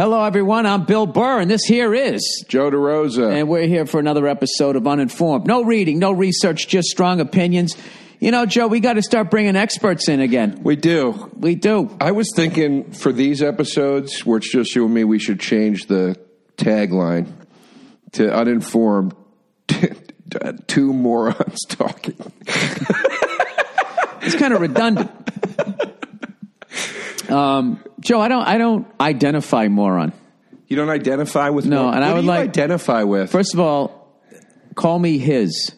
Hello, everyone. I'm Bill Burr, and this here is. Joe DeRosa. And we're here for another episode of Uninformed. No reading, no research, just strong opinions. You know, Joe, we got to start bringing experts in again. we do. We do. I was thinking for these episodes where it's just you and me, we should change the tagline to uninformed two morons talking. It's kind of redundant. Um, Joe, I don't. I don't identify moron. You don't identify with No, what, and I would do you like- identify with. First of all, call me his.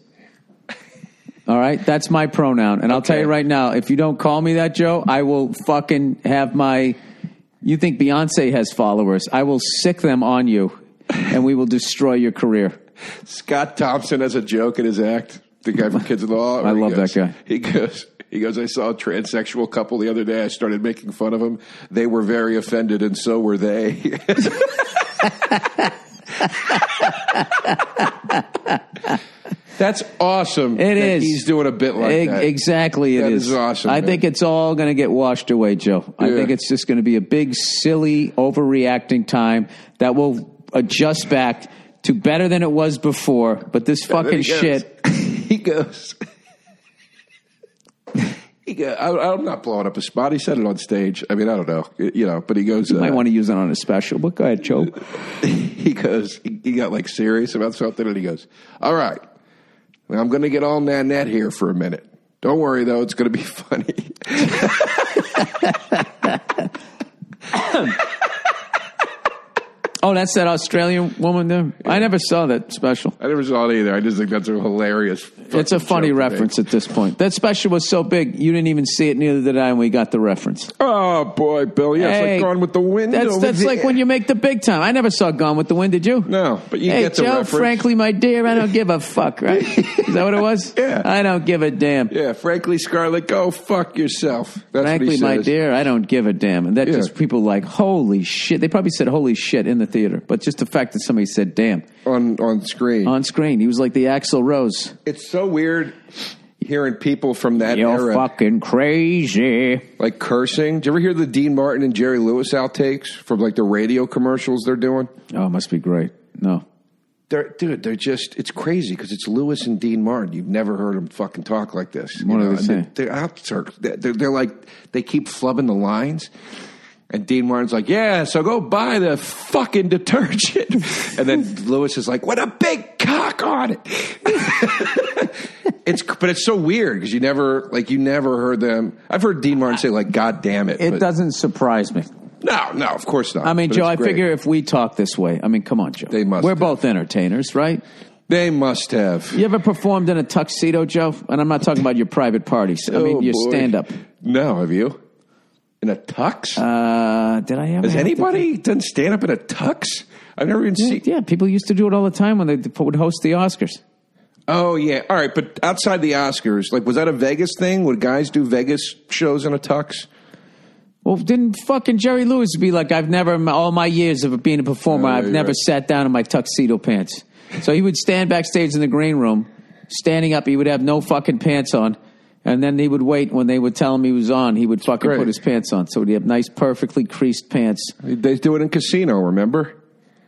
All right, that's my pronoun, and I'll tell you right now, if you don't call me that, Joe, I will fucking have my. You think Beyonce has followers? I will sick them on you, and we will destroy your career. Scott Thompson has a joke in his act. The guy from Kids in the Hall. I love goes- that guy. He goes. He goes. I saw a transsexual couple the other day. I started making fun of them. They were very offended, and so were they. That's awesome. It that is. He's doing a bit like E- that. Exactly, it That is. is awesome, I man. think it's all going to get washed away, Joe. I think it's just going to be a big, silly, overreacting time that will adjust back to better than it was before. But this fucking shit. He goes. I, I'm not blowing up a spot. He said it on stage. I mean, I don't know, you know, but he goes. Might uh, want to use it on a special, but go ahead, Joe. he goes, he, got like serious about something, and he goes, "All right, well, I'm going to get all Nanette here for a minute. Don't worry, though, it's going to be funny." Oh, that's that Australian woman there. I never saw that special. I never saw it either. I just think that's a hilarious. It's a funny reference at this point. That special was so big, you didn't even see it. Neither did I, and we got the reference. Oh boy, Bill, yeah, it's Hey, like Gone with the Wind. That's that's like when you make the big time. I never saw Gone with the Wind. Did you? No, but you hey, get the Joe, reference. frankly, my dear, I don't give a fuck, right? Is that what it was? Yeah. I don't give a damn. Yeah, frankly, Scarlett, go fuck yourself. That's frankly, my dear, I don't give a damn. And that Yeah. just people like, holy shit. They probably said holy shit in the theater, but just the fact that somebody said damn on on screen. on screen. He was like the Axl Rose. it's so weird hearing people from that You're era fucking crazy. like cursing. Did you ever hear the Dean Martin and Jerry Lewis outtakes from like the radio commercials they're doing? Oh, it must be great. No. They're, dude, they're just, it's crazy because it's Lewis and Dean Martin. You've never heard them fucking talk like this. you What do know, they saying? They're, they're, they're like, they keep flubbing the lines. And Dean Martin's like, yeah, so go buy the fucking detergent. and then Lewis is like, what a big cock on it. it's, but it's so weird because you never, like, you never heard them. I've heard Dean Martin say, like, God damn it. It but- doesn't surprise me. No, no, of course not. I mean, But Joe, it's I great. figure if we talk this way, I mean, come on, Joe. They must We're have. both entertainers, right? They must have. You ever performed in a tuxedo, Joe? And I'm not talking about your private parties. I mean, Oh, your boy. stand up. No, have you? In a tux? Uh, did I ever? Has have to- anybody done stand up in a tux? I've never even seen. Yeah, people used to do it all the time when they would host the Oscars. Oh yeah, all right. But outside the Oscars, like, was that a Vegas thing? Would guys do Vegas shows in a tux? Well, didn't fucking Jerry Lewis be like, I've never, all my years of being a performer, Oh, I've never right. sat down in my tuxedo pants. So he would stand backstage in the green room, standing up, he would have no fucking pants on. And then he would wait when they would tell him he was on, he would fucking great. put his pants on. So he'd have nice, perfectly creased pants. They do it in casino. Remember?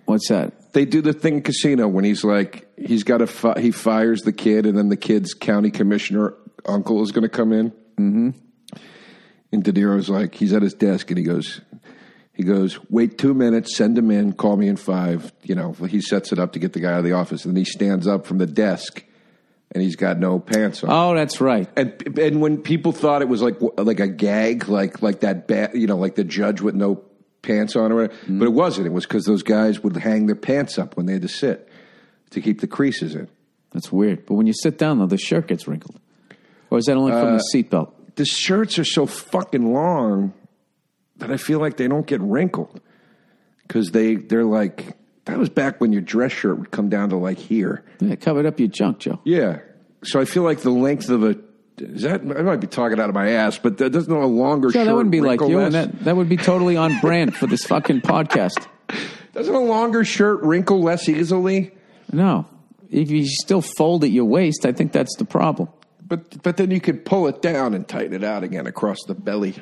What's that? They do the thing in casino when he's like, he's got a fi- he fires the kid, and then the kid's county commissioner uncle is going to come in. Mm-hmm. And De Niro's like, he's at his desk, and he goes, he goes, wait two minutes, send him in, call me in five. You know, he sets it up to get the guy out of the office, and then he stands up from the desk, and he's got no pants on. Oh, that's right. And and when people thought it was like like a gag, like like that bad, you know, like the judge with no pants on or whatever, Mm-hmm. but it wasn't. It was because those guys would hang their pants up when they had to sit to keep the creases in. That's weird. But when you sit down, though, the shirt gets wrinkled. Or is that only from Uh, the seatbelt? The shirts are so fucking long that I feel like they don't get wrinkled because they they're like that was back when your dress shirt would come down to like here. Yeah, covered up your junk, Joe. Yeah. So I feel like the length of a is that I might be talking out of my ass, but that doesn't a longer Joe, shirt that wouldn't be like you, less? and that, that would be totally on brand for this fucking podcast. Doesn't a longer shirt wrinkle less easily? No. If you still fold at your waist, I think that's the problem. But but then you could pull it down and tighten it out again across the belly.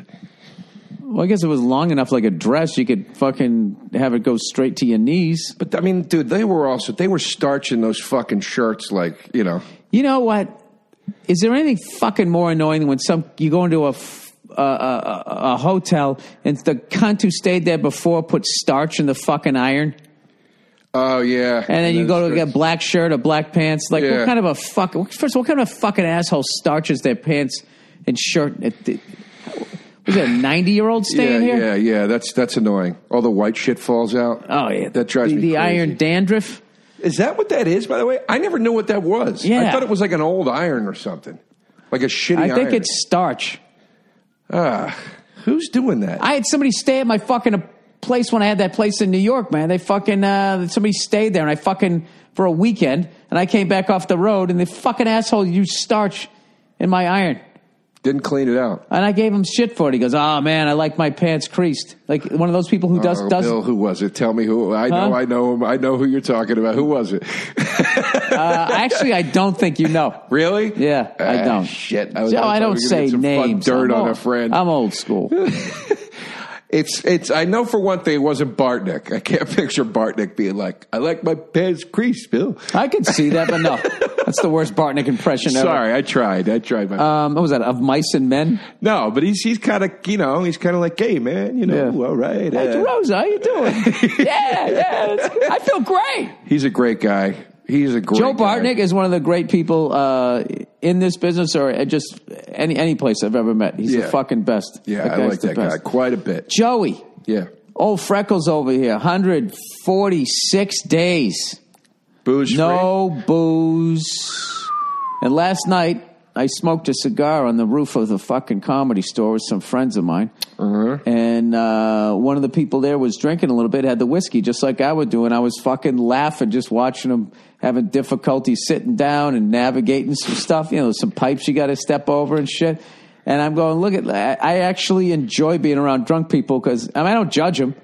Well, I guess it was long enough, like a dress. You could fucking have it go straight to your knees. But I mean, dude, they were also they were starching those fucking shirts like you know. You know what? Is there anything fucking more annoying than when some you go into a a hotel and the cunt who stayed there before put starch in the fucking iron, Oh yeah, and then you go to get a black shirt or black pants? Like, Yeah. what kind of a fuck? First, of all, what kind of a fucking asshole starches their pants and shirt? At the, was it a ninety year old yeah, here? yeah, yeah. That's that's annoying. All the white shit falls out. Oh yeah, that drives the, me the crazy. iron dandruff. Is that what that is? By the way, I never knew what that was. Yeah. I thought it was like an old iron or something, like a shitty. I think iron. it's starch. Ah, who's doing that? I had somebody stay at my fucking place when I had that place in New York, man. They fucking uh, somebody stayed there, and I fucking for a weekend, and I came back off the road, and the fucking asshole used starch in my iron, Didn't clean it out. and I gave him shit for it. He goes, "Oh man, I like my pants creased." Like one of those people who does Oh, does. Bill, who was it? Tell me who. I know, Huh? I know him. I know who you're talking about. Who was it? Uh, actually, I don't think you know. really? Yeah, I Ah, don't. Shit. I was- Joe, I I don't say names. dirt I'm on old- a friend. I'm old school. It's it's. I know for one thing, it wasn't Bartnick. I can't picture Bartnick being like, "I like my pants creased, Bill." I could see that, but no, that's the worst Bartnick impression ever. Sorry, I tried. I tried my. Um, what was that? Of mice and men. no, but he's he's kind of you know he's kind of like, "Hey man, you know, Yeah. all right." Hey, uh, Rosa, how you doing? yeah, yeah. it's- I feel great. he's a great guy. He's a great Joe guy. Bartnick is one of the great people uh, in this business or just any any place I've ever met. He's Yeah. the fucking best. Yeah, I like that guy quite a bit. Joey, Yeah, old freckles over here, 146 days. booze. No booze. And last night, I smoked a cigar on the roof of the fucking comedy store with some friends of mine. Uh-huh. And uh, one of the people there was drinking a little bit, had the whiskey, just like I would do. And I was fucking laughing, just watching them having difficulty sitting down and navigating some stuff. You know, some pipes you got to step over and shit. And I'm going, look at, I I actually enjoy being around drunk people because I, mean, I don't judge them.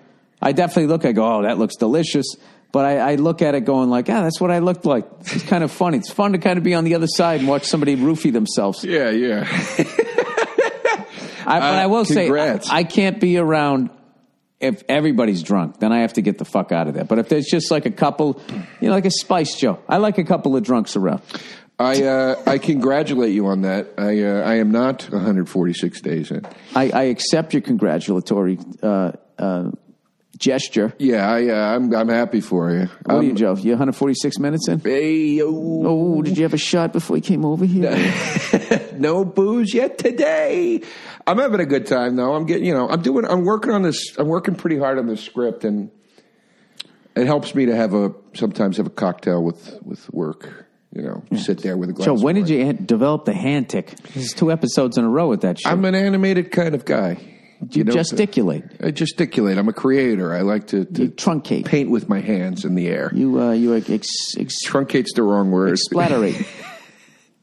I definitely look, I go, oh, that looks delicious. But I, I look at it going like, ah, that's what I looked like. It's kind of funny. It's fun to kind of be on the other side and watch somebody roofie themselves. Yeah, yeah. I, but I will say, congrats. I, I can't be around if everybody's drunk. Then I have to get the fuck out of there. But if there's just like a couple, you know, like a Spice Joe, I like a couple of drunks around. I uh, I congratulate you on that. I uh, I am not 146 days in. I, I accept your congratulatory uh, uh, gesture. Yeah, I uh, I'm I'm happy for you. What are you, Joe? You 146 minutes in? Hey, yo. Oh, did you have a shot before you came over here? no booze yet today. I'm having a good time though. I'm getting, you know, I'm doing, I'm working on this. I'm working pretty hard on this script, and it helps me to have a sometimes have a cocktail with with work. You know, sit there with a glass. Of when did you develop the hand tick? This is two episodes in a row with that shit. I'm an animated kind of guy. you know, gesticulate. I gesticulate. I'm a creator. I like to, to truncate. paint with my hands in the air. You, uh, you ex- ex- Truncate's the wrong word. splatterate.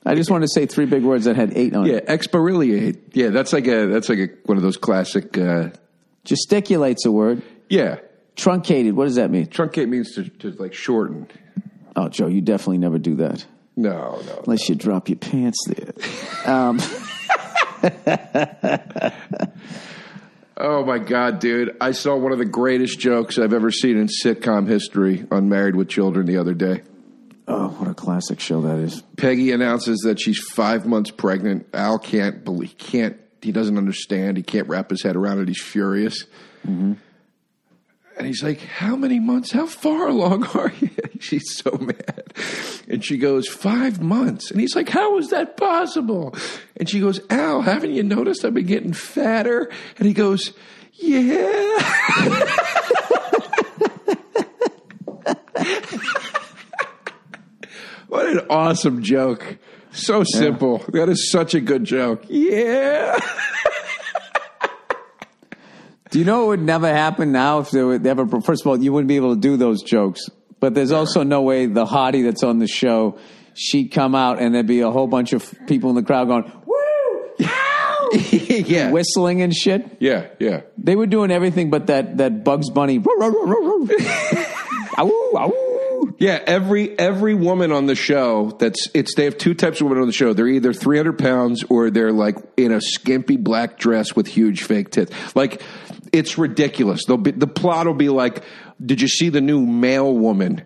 I just wanted to say three big words that had eight on Yeah, it. expariliate. Yeah, that's like a that's like a, one of those classic. Uh, Gesticulate's a word. yeah, Truncated, what does that mean? truncate means to, to like shorten. Oh, Joe, you definitely never do that. No, no. Unless you drop your pants there. Um, Oh my god, dude! I saw one of the greatest jokes I've ever seen in sitcom history on Married with Children the other day. Oh, what a classic show that is. Peggy announces that she's five months pregnant. Al can't believe, can't, he doesn't understand. He can't wrap his head around it. He's furious. Mm-hmm. And he's like, How many months? How far along are you? She's so mad. And she goes, Five months. And he's like, How is that possible? And she goes, Al, haven't you noticed I've been getting fatter? And he goes, Yeah. What an awesome joke. So simple. That is such a good joke. Yeah. Do you know it would never happen now if they would ever? First of all, you wouldn't be able to do those jokes. But there's also no way the hottie that's on the show, she'd come out and there'd be a whole bunch of people in the crowd going, "Woo!" Ow! yeah. whistling and shit. Yeah, yeah. They were doing everything but that that Bugs Bunny. Yeah, every every woman on the show that's it's they have two types of women on the show. They're either three hundred pounds or they're like in a skimpy black dress with huge fake tits. Like it's ridiculous. They'll be, the plot will be like, "Did you see the new male woman?"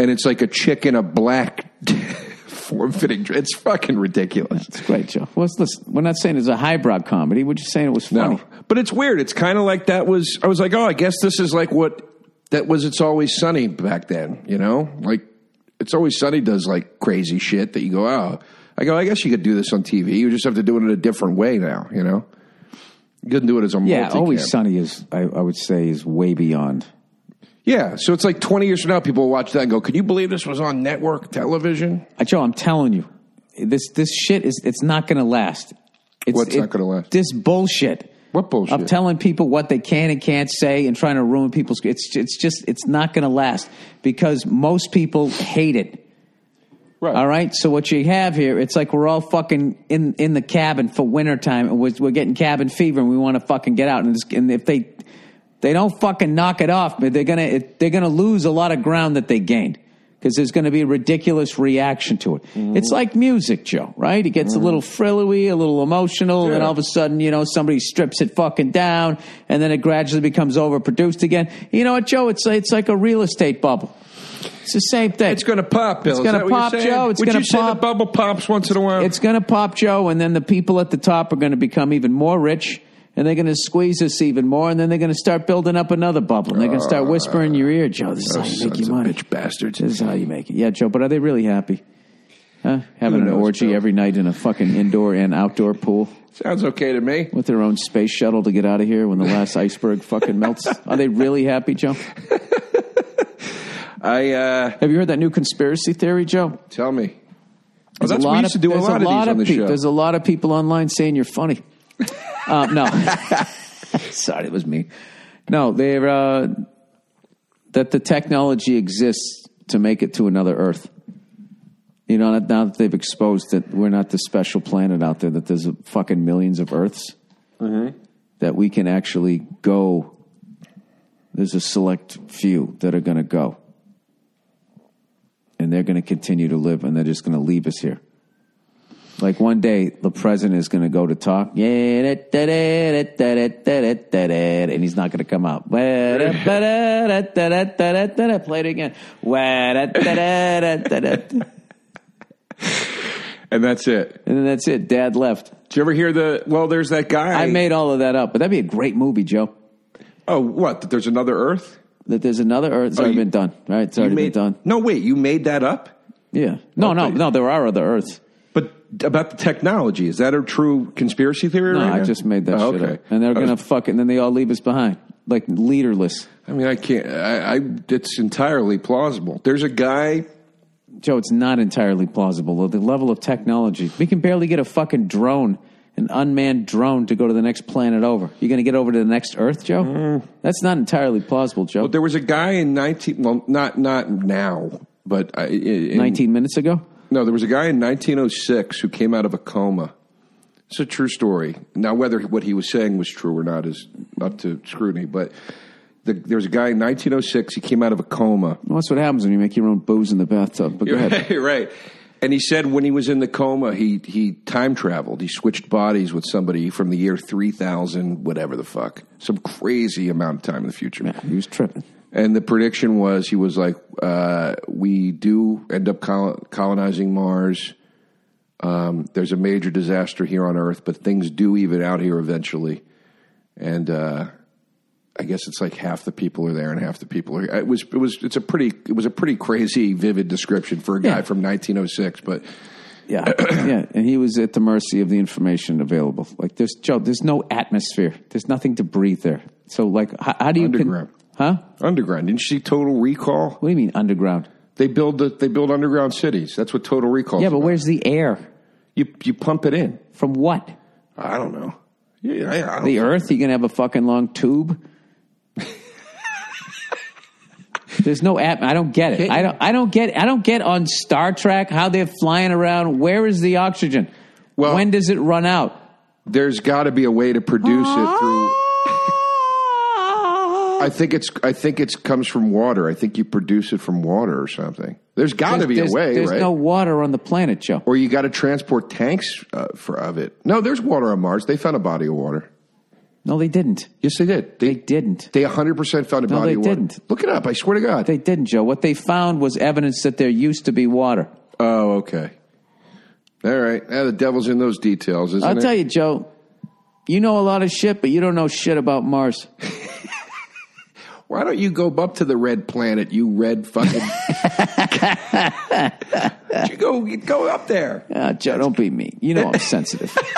And it's like a chick in a black form fitting dress. It's fucking ridiculous. It's great, Joe. Well, listen, we're not saying it's a highbrow comedy. We're just saying it was funny. No, but it's weird. It's kind of like that was. I was like, oh, I guess this is like what that was. It's always sunny back then. You know, like it's always sunny does like crazy shit that you go, oh, I go. I guess you could do this on TV. You just have to do it in a different way now. You know, you couldn't do it as a Yeah, multicam. Always Sunny is, I, I would say, is way beyond. Yeah, so it's like twenty years from now, people will watch that and go, "Can you believe this was on network television?" Uh, Joe, I'm telling you, this this shit is it's not going to last. It's, What's not gonna last? This bullshit. What bullshit? Of telling people what they can and can't say and trying to ruin people's. It's it's just it's not going to last because most people hate it. Right. All right. So what you have here, it's like we're all fucking in in the cabin for wintertime and we're, we're getting cabin fever and we want to fucking get out and, it's, and if they they don't fucking knock it off, but they're gonna they're gonna lose a lot of ground that they gained because there's going to be a ridiculous reaction to it. Mm-hmm. It's like music, Joe. Right? It gets a little frilly, a little emotional, and all of a sudden, you know, somebody strips it fucking down, and then it gradually becomes overproduced again. You know what, Joe? It's it's like a real estate bubble. It's the same thing. It's going to pop, Bill. It's what you're pop. Joe. It's Would you say pop. the bubble pops once in a while? It's going to pop, Joe, and then the people at the top are going to become even more rich, and they're going to squeeze us even more, and then they're going to start building up another bubble, and they're going to start whispering in your ear, Joe. This is how you make your money. bitch bastards. This is how you make it. Yeah, Joe. But are they really happy? Huh? Having Who an orgy Bill? every night in a fucking indoor and outdoor pool Sounds okay to me. with their own space shuttle to get out of here when the last iceberg fucking melts. Are they really happy, Joe? I uh, Have you heard that new conspiracy theory, Joe? tell me. There's that's we used to do a there's lot of these on the peop- show. There's a lot of people online saying you're funny. Uh, no, sorry, it was me. No, they're uh, that the technology exists to make it to another Earth. You know, now that they've exposed that we're not the special planet out there, that there's a fucking millions of Earths, Mm-hmm. that we can actually go. There's a select few that are going to go and they're going to continue to live and they're just going to leave us here. Like one day, the president is going to go to talk, and he's not going to come out. Play it again. And that's it. And that's it. Dad left. Did you ever hear the? Well, there's that guy. I made all of that up, but that'd be a great movie, Joe. Oh, what? That there's another Earth. That there's another Earth. It's oh, already you, been done. Right? It's already made, been done. No, wait. You made that up? Yeah. No, no, no. There are other Earths. About the technology, is that a true conspiracy theory? No, right I now? just made that Oh, shit okay. up. And they're going to was- fuck it, and then they all leave us behind. Like leaderless. I mean, I can't. I, I. It's entirely plausible. There's a guy. Joe, it's not entirely plausible. The level of technology. We can barely get a fucking drone, an unmanned drone, to go to the next planet over. You're going to get over to the next Earth, Joe? Mm. That's not entirely plausible, Joe. There was a guy in 19. Well, not not now, but I, in, 19 minutes ago? No, there was a guy in 1906 who came out of a coma. It's a true story. Now, whether what he was saying was true or not is up to scrutiny. But the, there was a guy in 1906. He came out of a coma. Well, that's what happens when you make your own booze in the bathtub. But go ahead. You're right. And he said when he was in the coma, he he time traveled. He switched bodies with somebody from the year 3000, whatever the fuck, some crazy amount of time in the future. Yeah, he was tripping. And the prediction was he was like, uh, we do end up colonizing Mars. Um, there's a major disaster here on Earth, but things do even out here eventually. And uh, I guess it's like half the people are there and half the people are. It was. It was. It's a pretty. It was a pretty crazy, vivid description for a guy Yeah. from 1906. But Yeah, yeah, and he was at the mercy of the information available. Like there's Joe, there's no atmosphere. There's nothing to breathe there. So like, how, how do you? con- Underground. Huh? underground. Didn't you see Total Recall? What do you mean underground? They build. The, they build underground cities. That's what Total Recall. Yeah, but where's the air? you you pump it in? From what? I don't know. Yeah, I, I don't The Earth? You gonna have a fucking long tube? There's no app. I don't get it. I don't. I don't get. I don't get on Star Trek how they're flying around. Where is the oxygen? Well- when does it run out? there's got to be a way to produce it through. Ah! I think it's I think it's comes from water. I think you produce it from water or something. There's got to be a way, There's right? no water on the planet, Joe. or you got to transport tanks uh, for of it. No, there's water on Mars. They found a body of water. No, they didn't. Yes, they did. They They didn't. they 100 percent found a No, body they of water. didn't. Look it up. I swear to God. They didn't, Joe. What they found was evidence that there used to be water. oh, okay. All right. Now the devil's in those details, isn't I'll it? tell you, Joe. You know a lot of shit, but you don't know shit about Mars. Why don't you go up to the red planet? You red fucking. you go go up there. Ah, Joe, don't be mean. You know I'm sensitive.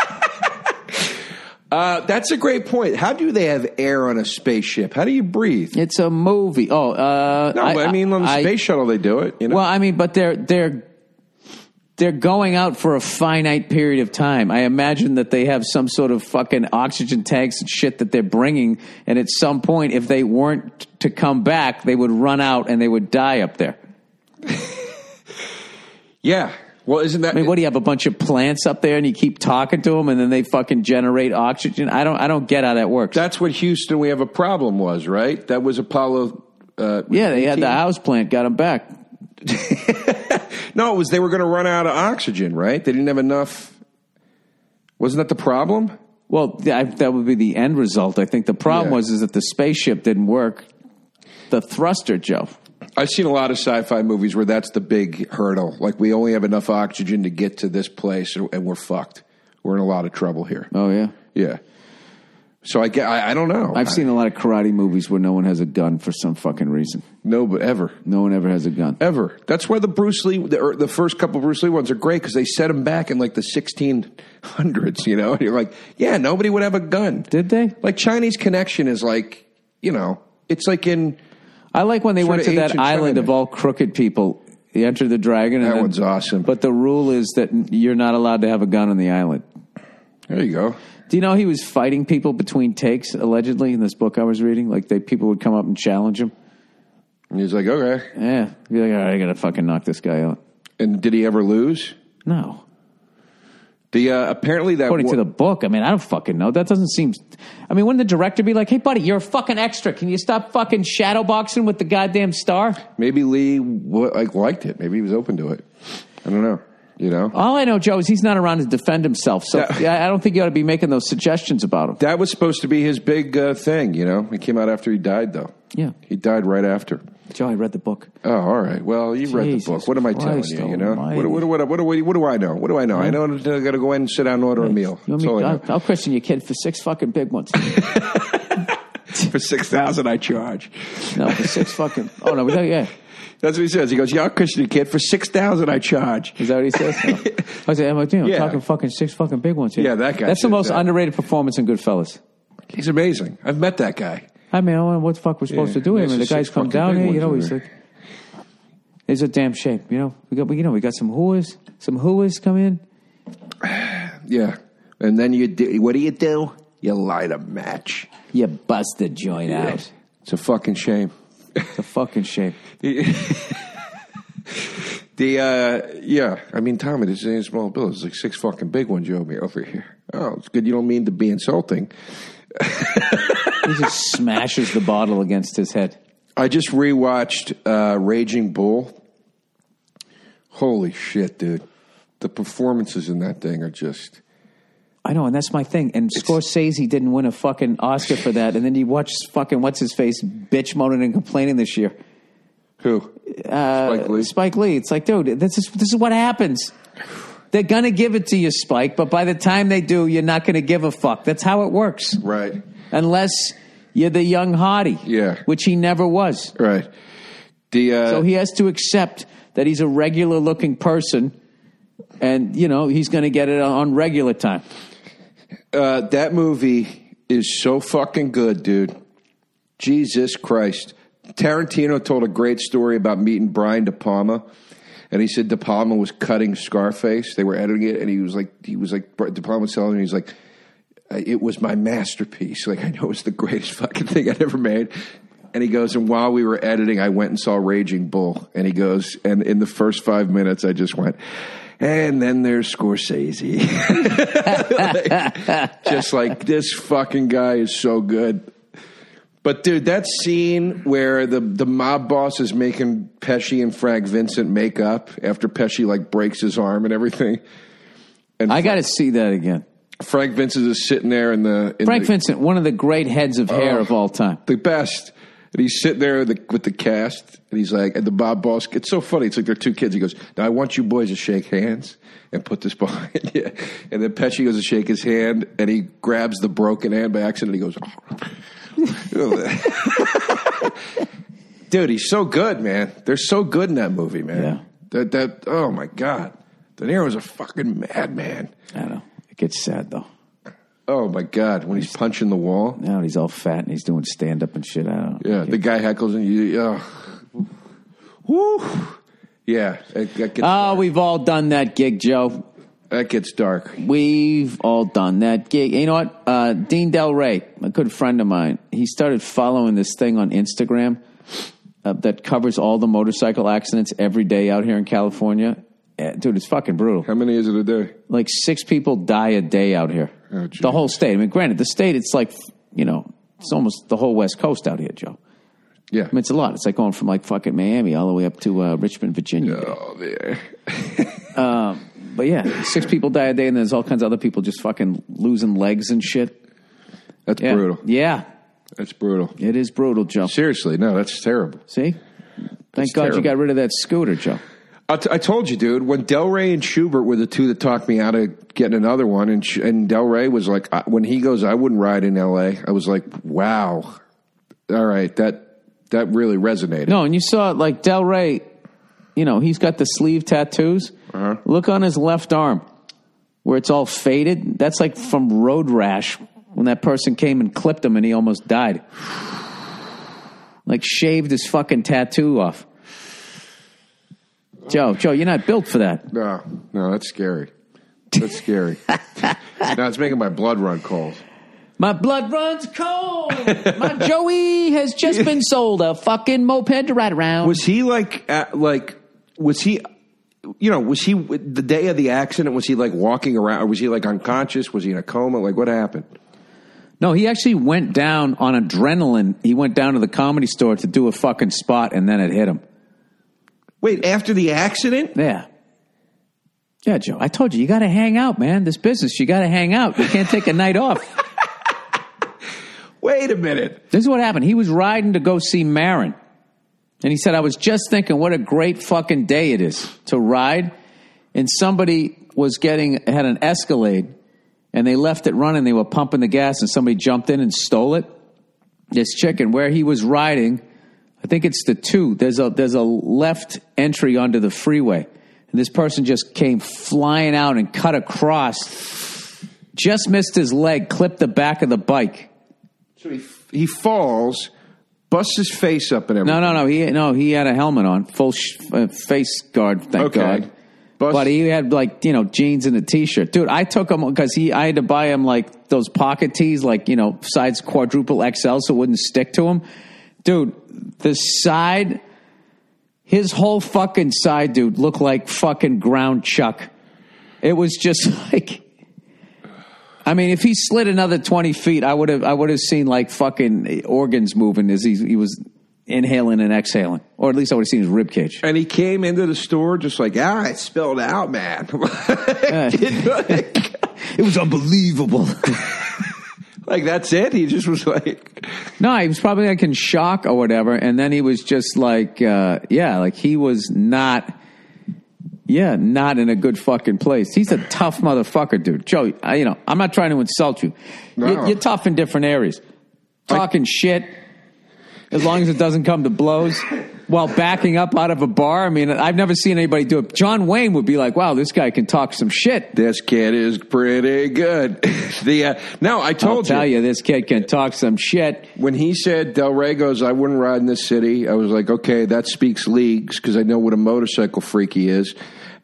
Uh, that's a great point. How do they have air on a spaceship? How do you breathe? It's a movie. Oh, uh, No, but I mean on the I- space shuttle they do it. You know. Well, I mean, but they're they're they're going out for a finite period of time. I imagine that they have some sort of fucking oxygen tanks and shit that they're bringing, and at some point, if they weren't to come back, they would run out and they would die up there. yeah. Well, isn't that I mean, what do you have? A bunch of plants up there, and you keep talking to them, and then they fucking generate oxygen. I don't, I don't get how that works. That's what Houston. We have a problem was right. That was Apollo. Uh, yeah, they had the house plant, got them back. No, it was they were going to run out of oxygen. Right? They didn't have enough. Wasn't that the problem? Well, th- that would be the end result. I think the problem Yeah. was is that the spaceship didn't work. The thruster, Joe. I've seen a lot of sci-fi movies where that's the big hurdle. Like we only have enough oxygen to get to this place, and and we're fucked. We're in a lot of trouble here. Oh yeah, Yeah. So I get. I, I don't know. I've seen a lot of karate movies where no one has a gun for some fucking reason. no, but ever. No one ever has a gun. Ever. That's why the Bruce Lee, the, or the first couple Bruce Lee ones are great because they set them back in like the 1600s, you know? And you're like, yeah, nobody would have a gun. Did they? Like Chinese Connection is like, you know, it's like in, I like when they went to that island China. of all crooked people. You enter the dragon. And that then- one's awesome. But the rule is that you're not allowed to have a gun on the island. there you go. Do you know he was fighting people between takes allegedly in this book I was reading? Like they people would come up and challenge him. And he's like, okay. Yeah, be like, all right, I gotta fucking knock this guy out. And did he ever lose? No, The uh, apparently that according wa- to the book. I mean, I don't fucking know. That doesn't seem. I mean, wouldn't the director be like, "Hey, buddy, you're a fucking extra. Can you stop fucking shadowboxing with the goddamn star?" maybe Lee wa- like liked it. Maybe he was open to it. I don't know. You know, All I know, Joe, is he's not around to defend himself. So Yeah. I don't think you ought to be making those suggestions about him. that was supposed to be his big uh, thing. You know, it came out after he died, though. Yeah, He died right after. Joe, I read the book. Oh, all right. Well, you read the book. What am I telling Christ you? You know, what, what, what, what, do I know? What do I know? I know I got to go in and sit down and order a meal. Me. I'll, I'll question your kid for six fucking big ones. For six thousand, I charge. no, for six fucking. Oh no, we don't- yeah. That's what he says. He goes, "Yeah, I'll kid for six thousand, I charge." Is that what he says? No. I said, I'm, I'm Yeah. talking fucking six fucking big ones. Yeah, that guy That's the most that. underrated performance in Goodfellas. He's amazing. I've met that guy. I mean, I don't know what the fuck we're supposed Yeah, to do him. there's And the the guy's six come fucking down big here, you know, ones he's over like, it's a damn shame, you know. We got, we, you know, we got some whoas, some whoas come in. Yeah, and then you do. What do you do? You light a match. You bust the joint out. It's a fucking shame. It's a fucking shame. The uh, yeah, I mean, Tommy, this ain't a small bill. It's like six fucking big ones you owe me over here. Oh, it's good. You don't mean to be insulting. He just smashes the bottle against his head. I just rewatched uh, Raging Bull. Holy shit, dude! The performances in that thing are just. I know, and that's my thing. And Scorsese didn't win a fucking Oscar for that. And then you watch fucking what's his face bitch moaning and complaining this year. Who? Uh, Spike Lee? Spike Lee. It's like, dude, this is this is what happens. They're gonna give it to you, Spike, but by the time they do, you're not gonna give a fuck. That's how it works. Right. Unless you're the young hottie. Yeah. Which he never was. Right. The uh, So he has to accept that he's a regular looking person and, you know, he's gonna get it on regular time. uh, that movie is so fucking good, dude. Jesus Christ. Tarantino told a great story about meeting Brian De Palma. And he said De Palma was cutting Scarface. They were editing it, and he was like, he was like, De Palma was telling him, he's like, it was my masterpiece. Like, I know it's the greatest fucking thing I'd ever made. And he goes, and while we were editing, I went and saw Raging Bull. And he goes, and in the first five minutes, I just went, and then there's Scorsese. Like, just like this fucking guy is so good. But dude, that scene where the the mob boss is making Pesci and Frank Vincent make up after Pesci like breaks his arm and everything, and I got to see that again. Frank Vincent is sitting there in the in Frank the, Vincent, one of the great heads of hair Oh. of all time. the best. And he's sitting there with the, with the cast, and he's like, and the Bob Boss. It's so funny. It's like they're two kids. He goes, "Now I want you boys to shake hands and put this behind you." And then Pesci goes to shake his hand, and he grabs the broken hand by accident. He goes, oh. "Dude, he's so good, man. They're so good in that movie, man. Yeah. That that. Oh my god, De Niro's a fucking madman. I know. It gets sad though. Oh my god, when he's punching the wall." Now he's all fat and he's doing stand up and shit. I don't. Yeah, the guy heckles and you. Oh. Woo. Yeah, that, that gets Oh, we've all done that gig, Joe. That gets dark. We've all done that gig. You know what? Uh, Dean Delray, a good friend of mine, he started following this thing on Instagram uh, that covers all the motorcycle accidents every day out here in California. Uh, dude, it's fucking brutal. How many is it a day? Like six people die a day out here. Oh, the whole state. I mean, granted, the state, it's like, you know, it's almost the whole West Coast out here, Joe. Yeah. I mean, it's a lot. It's like going from like fucking Miami all the way up to uh, Richmond, Virginia. oh, there. But yeah, six people die a day, and there's all kinds of other people just fucking losing legs and shit. That's Yeah. brutal. Yeah, That's brutal. it is brutal, Joe. Seriously, no, that's terrible. See? Thank God you got rid of that scooter, Joe. I, t- I told you, dude. When Delray and Schubert were the two that talked me out of getting another one, and Sh- and Delray was like, I, when he goes, I wouldn't ride in L.A. I was like, wow, all right, that that really resonated. No, and you saw it like Delray, you know, he's got the sleeve tattoos. Uh-huh. Look on his left arm where it's all faded. That's like from road rash when that person came and clipped him and he almost died. Like shaved his fucking tattoo off. Joe, Joe, you're not built for that. No, no, that's scary. That's scary. now it's making my blood run cold. My blood runs cold. My Joey has just been sold a fucking moped to ride around. Was he like, at, like, was he, you know, was he the day of the accident? Was he like walking around, or was he like unconscious? Was he in a coma? Like, what happened? No, he actually went down on adrenaline. He went down to the comedy store to do a fucking spot, and then it hit him. Wait, after the accident? Yeah. Yeah, Joe. I told you, you got to hang out, man. This business, you got to hang out. You can't take a night off. Wait a minute. This is what happened. He was riding to go see Marin. And he said, I was just thinking what a great fucking day it is to ride. And somebody was getting, had an Escalade and they left it running. They were pumping the gas and somebody jumped in and stole it. This chicken, where he was riding, I think it's the two. There's a, there's a left entry onto the freeway. And this person just came flying out and cut across, just missed his leg, clipped the back of the bike. So he, he falls, busts his face up and everything. No, no, no. He no, he had a helmet on, full sh- uh, face guard. Thank Okay. God. Bust- But he had like you know jeans and a t-shirt, dude. I took him because he I had to buy him like those pocket tees, like you know size quadruple XL, so it wouldn't stick to him, dude. The side, his whole fucking side, dude, looked like fucking ground chuck. It was just like. I mean, if he slid another twenty feet, I would have I would have seen like fucking organs moving as he he was inhaling and exhaling, or at least I would have seen his rib cage. And he came into the store just like, ah, it spilled out, man. It was unbelievable. like, that's it. He just was like, no, he was probably like in shock or whatever, and then he was just like, uh, yeah, like he was not. Yeah, not in a good fucking place. He's a tough motherfucker, dude. Joe, I, you know, I'm not trying to insult you. No. You're, you're tough in different areas. Talking shit, as long as it doesn't come to blows, while backing up out of a bar. I mean, I've never seen anybody do it. John Wayne would be like, wow, this guy can talk some shit. this kid is pretty good. the uh, No, I I'll told tell you, this kid can talk some shit. when he said Delray goes, I wouldn't ride in this city, I was like, okay, that speaks leagues because I know what a motorcycle freak he is.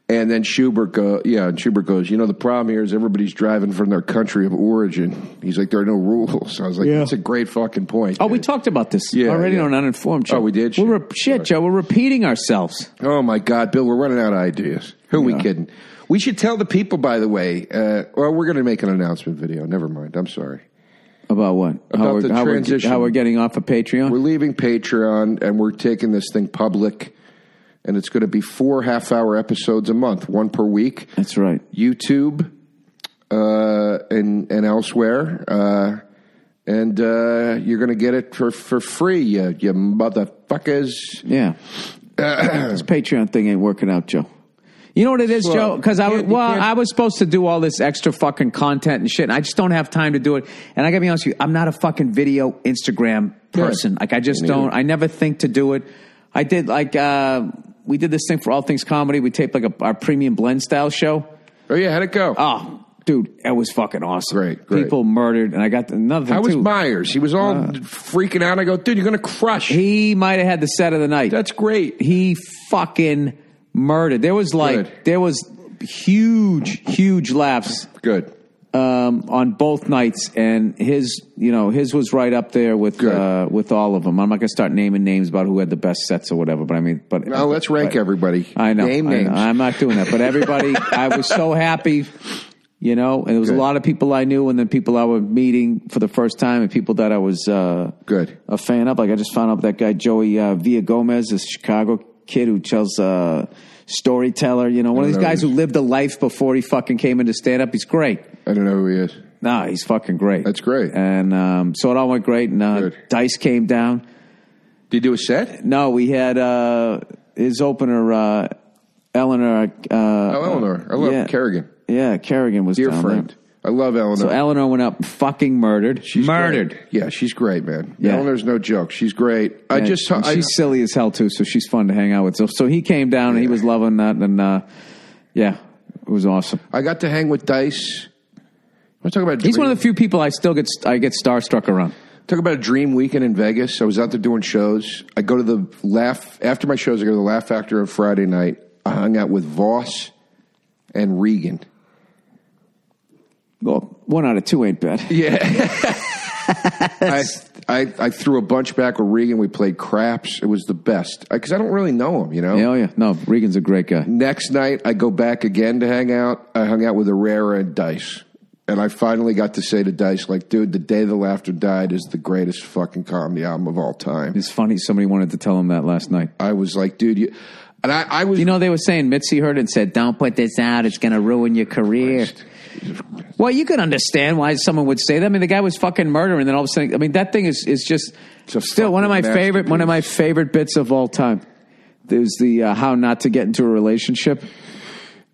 And then Schubert go, yeah, and Schubert goes, you know, the problem here is everybody's driving from their country of origin. He's like, there are no rules. I was like, Yeah. that's a great fucking point. Oh, we talked about this Yeah, already yeah. on Uninformed, Joe. Oh, we did? We're Shit. re- shit, Joe. We're repeating ourselves. Oh my God, Bill, we're running out of ideas. Who are we kidding? We should tell the people, by the way. Uh, well, we're going to make an announcement video. Never mind. I'm sorry. About what? how About we're, the how we're- transition. how we're getting off of Patreon? We're leaving Patreon and we're taking this thing public, and it's going to be four half hour episodes a month, one per week. That's right. YouTube uh, and and elsewhere, uh, and uh, you're going to get it for for free, you, you motherfuckers. Yeah. this Patreon thing ain't working out, Joe. You know what it is, Well, Joe? Because I well, I was supposed to do all this extra fucking content and shit, and I just don't have time to do it. And I gotta be honest with you, I'm not a fucking video Instagram person. Like I just don't. I never think to do it. I did like uh, we did this thing for All Things Comedy. We taped like a, our premium blend style show. Oh yeah, how'd it go? Oh, dude, it was fucking awesome. Great, great. People murdered, and I got another thing How was too. Myers? He was all freaking out. I go, dude, you're going to crush. Uh, he might have had the set of the night. That's great. he fucking murdered. There was like Good. there was huge, huge laughs Good. Um, on both nights, and his, you know, his was right up there with Good. uh, with all of them. I'm not going to start naming names about who had the best sets or whatever, but I mean, but Now let's rank but- everybody. I know, Name I names. know. I'm not doing that, but everybody, I was so happy. You know, and there was Good. a lot of people I knew, and then people I was meeting for the first time, and people that I was uh, Good. a fan of. Like I just found out that guy Joey uh, Villagomez, this Chicago kid who tells uh, storyteller. You know, one of these guys who lived a life before he fucking came into stand up. He's great. I don't know who he is. Nah, he's fucking great. That's great. And um, so it all went great. And uh, Good. Dice came down. Did you do a set? No, we had uh, his opener, uh, Eleanor. Uh, Oh, Eleanor. I love yeah. Kerrigan. Yeah, Kerrigan was Dear down friend. there. I love Eleanor. So Eleanor went up fucking murdered. She's murdered. great. Yeah, she's great, man. Yeah. Eleanor's no joke. She's great. I just I, she's silly as hell too, so she's fun to hang out with. So, so he came down and he was loving that, and uh, yeah, it was awesome. I got to hang with Dice. I talk about He's dream, one of the few people I still get I get starstruck around. talk about a dream weekend in Vegas. I was out there doing shows. I go to the laugh after my shows. I go to the Laugh Factory on Friday night. I hung out with Vos and Regan. Well, one out of two ain't bad. Yeah. I, I I threw a bunch back with Regan. We played craps. It was the best because I don't really know him. You know. Yeah, oh yeah, no, Regan's a great guy. Next night, I go back again to hang out. I hung out with Herrera and Dice. And I finally got to say to Dice, like, dude, The Day the Laughter Died is the greatest fucking comedy album of all time. It's funny. Somebody wanted to tell him that last night. I was like, dude, you. And I, I was. You know, they were saying Mitzi heard it and said, "Don't put this out; it's going to ruin your career." Well, you can understand why someone would say that. I mean, the guy was fucking murdering, and then all of a sudden, I mean, that thing is is just still one of my favorite one of my favorite bits of all time. There's the uh, how not to get into a relationship.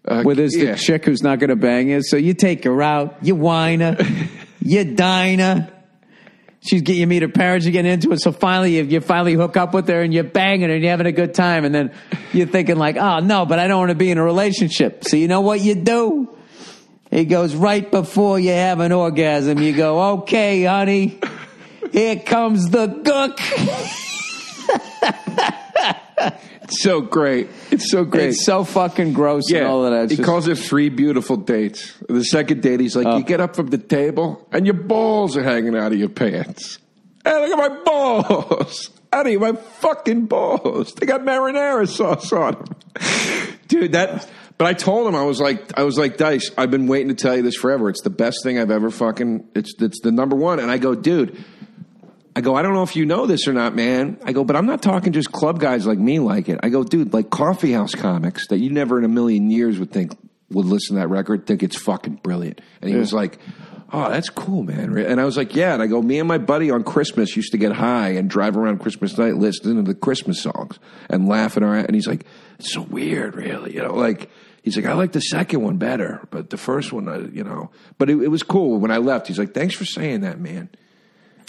uh, Where there's yeah. the chick who's not going to bang you, so you take her out, you whine her, you dine her. She's get you meet her parents, you get into it. So finally, you, you finally hook up with her and you're banging her and you're having a good time. And then you're thinking like, oh no, but I don't want to be in a relationship. So you know what you do? He goes right before you have an orgasm. You go, okay, honey, here comes the gook. It's so great. It's so great. It's so fucking gross and all of that. It's he just- calls it three beautiful dates. The second date, he's like, Oh. you get up from the table and your balls are hanging out of your pants. Hey, look at my balls. Out of my fucking balls. They got marinara sauce on them. Dude, that. But I told him I was like I was like Dice. I've been waiting to tell you this forever. It's the best thing I've ever fucking. It's it's the number one. And I go, dude. I go, I don't know if you know this or not, man. I go, but I'm not talking just club guys like me like it. I go, dude, like coffee house comics that you never in a million years would think would listen to that record, think it's fucking brilliant. And he was like, Oh, that's cool, man. And I was like, Yeah. And I go, me and my buddy on Christmas used to get high and drive around Christmas night listening to the Christmas songs and laughing around. And he's like, It's so weird, really. You know, like he's like, I like the second one better, but the first one, I, you know. But it, it was cool when I left. He's like, Thanks for saying that, man.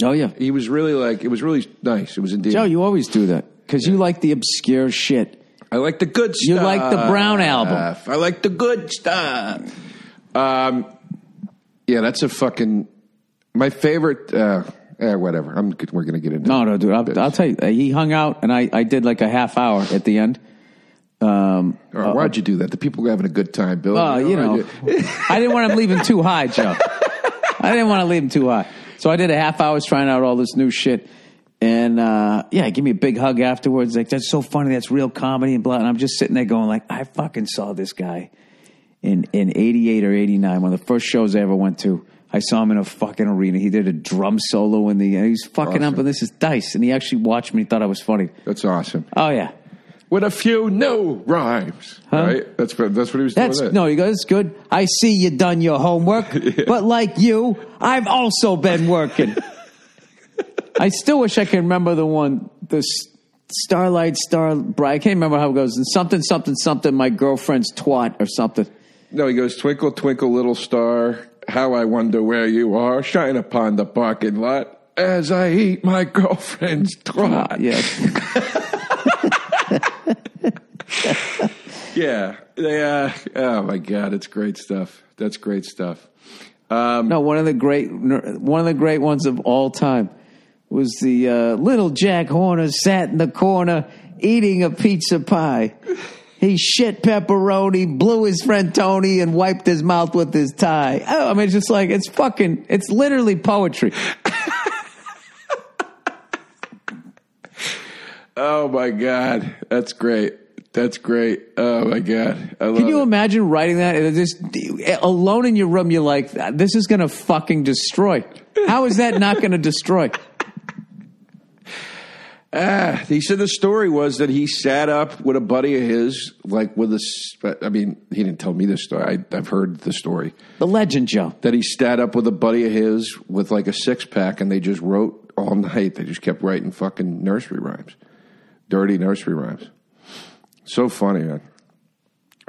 oh yeah, He was really like, it was really nice. It was indeed. Joe, you always do that because you like the obscure shit. I like the good stuff. You like the Brown album. I like the good stuff. Um, yeah, that's a fucking my favorite. Uh, eh, whatever. I'm. We're gonna get into. No, no, dude. I'll, I'll tell you. He hung out, and I, I did like a half hour at the end. Um, why'd you do that? The people were having a good time, Bill. uh, you know, I didn't want him leaving too high, Joe. I didn't want to leave him too high, so I did a half hour trying out all this new shit. And uh, yeah, give me a big hug afterwards. Like that's so funny. That's real comedy and blah. And I'm just sitting there going like, I fucking saw this guy in in '88 or '89, one of the first shows I ever went to. I saw him in a fucking arena. He did a drum solo in the. He's fucking up, and this is Dice, and he actually watched me. and Thought I was funny. That's awesome. Oh yeah, With a few new rhymes, right? That's what- that's what he was that's doing. no. He goes, "It's good. I see you done your homework, but like you, I've also been working." I still wish I could remember the one, the Starlight Star. Bright. I can't remember how it goes. And something, something, something. My girlfriend's twat or something. No, he goes, Twinkle, twinkle, little star, how I wonder where you are. Shine upon the parking lot as I eat my girlfriend's twat. Yeah, Yeah. They, uh, oh, my God. It's great stuff. That's great stuff. no. One of the great, one of the great ones of all time was the uh, little Jack Horner sat in the corner eating a pizza pie. He shit pepperoni, blew his friend Tony, and wiped his mouth with his tie. Oh, I mean, it's just like it's fucking. It's literally poetry. Oh, my God. That's great. That's great. Oh, my God. I love Can you it. imagine writing that? Just alone in your room, you're like, this is going to fucking destroy. How is that not going to destroy? Ah, he said the story was that he sat up with a buddy of his, like with a. I mean, he didn't tell me this story. I, I've heard the story The legend, Joe. that he sat up with a buddy of his with like a six pack, and they just wrote all night. They just kept writing fucking nursery rhymes, dirty nursery rhymes. So funny, man.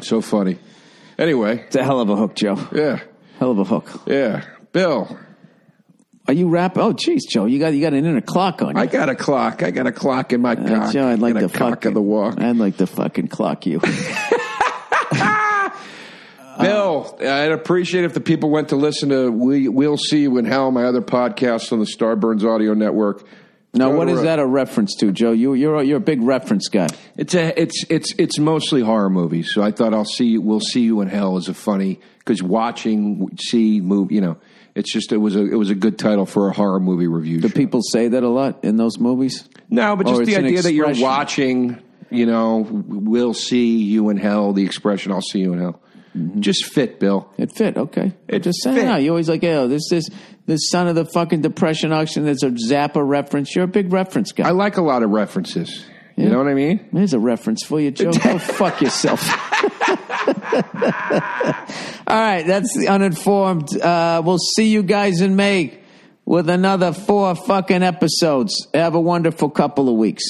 So funny. Anyway, It's a hell of a hook, Joe. yeah, Hell of a hook. yeah. Bill, Are you rap? Oh, jeez, Joe, you got you got an inner clock on you. I got a clock. I got a clock in my Uh, cock. Joe, I'd like to a cock of the walk. I'd like to fucking clock you. Bill, I'd appreciate if the people went to listen to we, We'll See You in Hell, my other podcast on the Starburns Audio Network. now, Go what is a- that a reference to, Joe? You you're a, you're a big reference guy. It's a it's it's it's mostly horror movies. So I thought I'll see you. We'll See You in Hell is a funny because watching see move you know it's just it was a it was a good title for a horror movie review. Do show. people say that a lot in those movies? No, but just it's the idea that you're watching, you know, we'll see you in hell, the expression I'll see you in hell. Mm-hmm. Just fit, Bill. It fit, okay. It just saying fit. out. You always like, oh, this this this son of the fucking depression auction. There's a Zappa reference. You're a big reference guy. I like a lot of references. You know what I mean? There's a reference for you, Joe. Go fuck yourself. All right, that's the uninformed. Uh, we'll see you guys in May with another four fucking episodes. Have a wonderful couple of weeks.